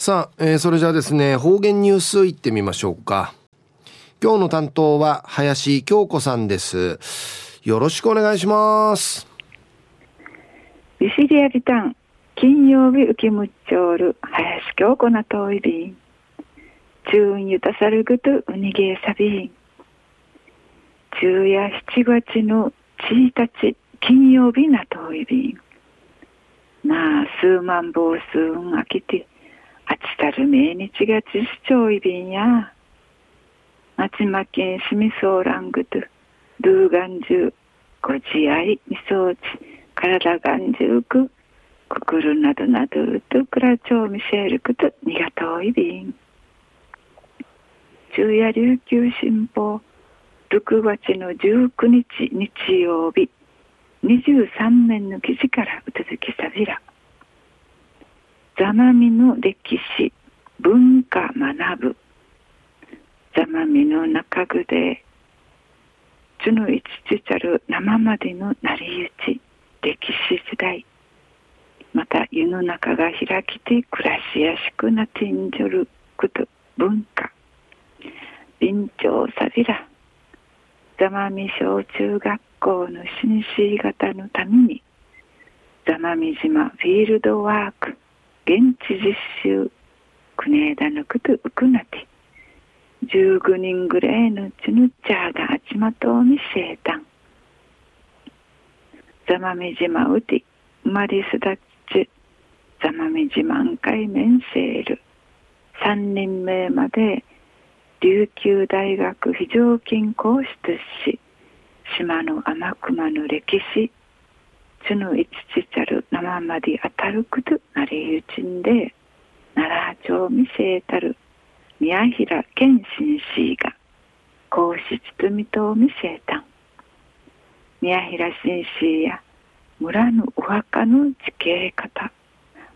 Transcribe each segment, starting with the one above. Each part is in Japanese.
さあ、えー、それじゃあですね、方言ニュースいってみましょうか。今日の担当は林京子さんです。よろしくお願いします。ビシリアビタン、金曜日浮きむっちょる、林京子なといびん。中ゆたさるぐとうにげさびん。中夜七月の1日、金曜日なといびん。なあ、数万房数んあきて、あちたる命日がちしちょいびんや。まちまけんしみそうらんぐと、ルーガンジュ、ご自愛、みそうち、体がんじゅうく、くくるなどなどとくらちょうみせること、にがといびん。昼夜琉球新報、6月の19日日曜日、23面の記事からうつづきさびら。座間味の歴史文化学ぶ。座間味の中具でつのいちちちゃる生までの成り行ち歴史時代。また世の中が開きて暮らしやすくなってんじょること文化。備長さびら座間味小中学校の新生型のために座間味島フィールドワーク。現地実習国枝のくとうくなて15人ぐらいのちぬっちゃがあちまとうみせいた。んざまみじまうて生まれ育ちざまみじまんかいめんせいる3人目まで琉球大学非常勤講師とし島の天熊の歴史ちぬいちちちゃる生まで当たることなりゆちんで奈良町見せたる宮平健紳士が皇室包と見せたん。宮平紳士や村のお墓の地形方。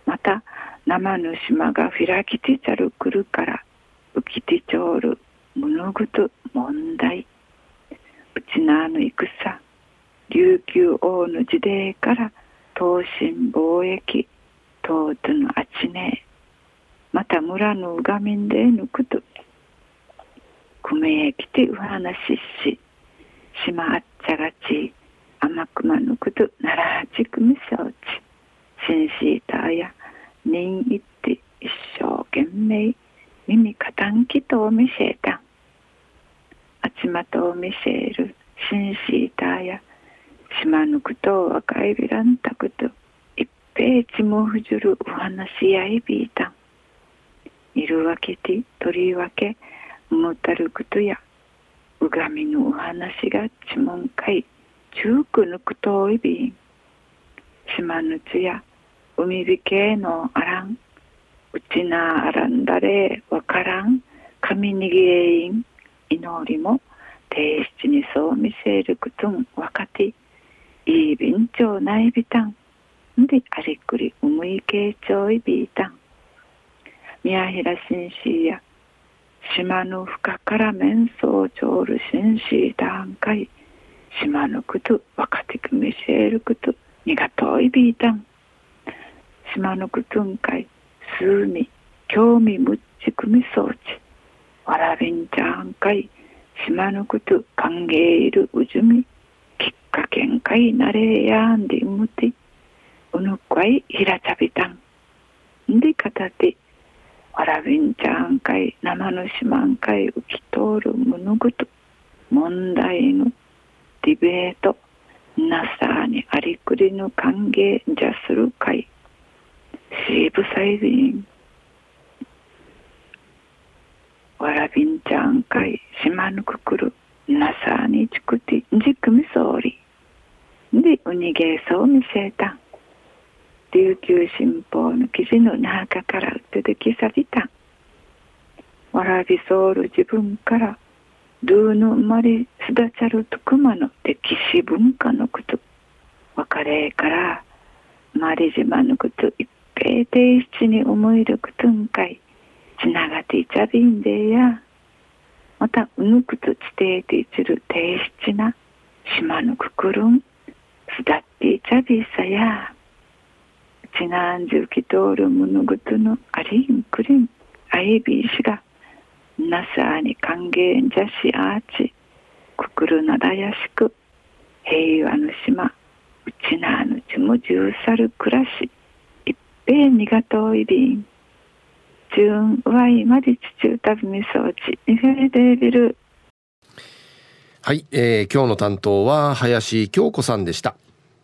また生の島が開きてちゃるくるから浮きてちょうる物事問題。うちなの戦琉球王の時代から東進貿易東都のあちねまた村の画面で抜くとくめへ来てう話しし島あっちゃがち甘くまぬくとならはちくみそうちシンシーターや人いって一生懸命耳かたんきと見せた。あちまとを見せるシンシ島ぬくと若いびらんたくと一平ちもふじるお話やいびいた。んいるわけてとりわけもたることやうがみのお話がちもんかいちゅうくぬくとおいびん。島ぬつや海びけのあらん。うちなあらんだれわからん。神にげいん。祈りも提出にそう見せることんわかていいびんちょうないびたん。でありくりうむいけいちょいびいたん。宮平紳士や島の深から面相長る紳士段階島のこと若手くみせることにがといびいたん。島のことんかいすうみ興味むっちくみそうちわらびんちゃんかい島のこと歓迎いるうじみ。かいなれやんでむてうぬかいひらちゃびたんでかたてわらびんちゃんかい生のしまんかい浮き通るむぬぐと問題のディベートなさにありくりの歓迎じゃするかい。シーブサイビン。わらびんちゃんかい島ぬくくるなさにちくてじくみそうり。でうにげそう見せた。琉球新報の記事の中から出てきさびた。わらびそうる自分からルーの生まれすだちゃるとくまの歴史文化のこと。別れからマリ島のこと一平定七に思いることんかい。つながっていちゃびんでや。またうぬくと地底でいちる定七な島のくくるん。すだっていちゃびさやちなんじゅうきとるむぬぐとのありんくりんあいびいしがなさに歓迎じゃしあちくくるなだやしく平和の島うちなぬちもじゅうさる暮らし一平にがといびんじゅんわいまじちちゅうたびみそうちにフェデービルはい、えー、今日の担当は林京子さんでした。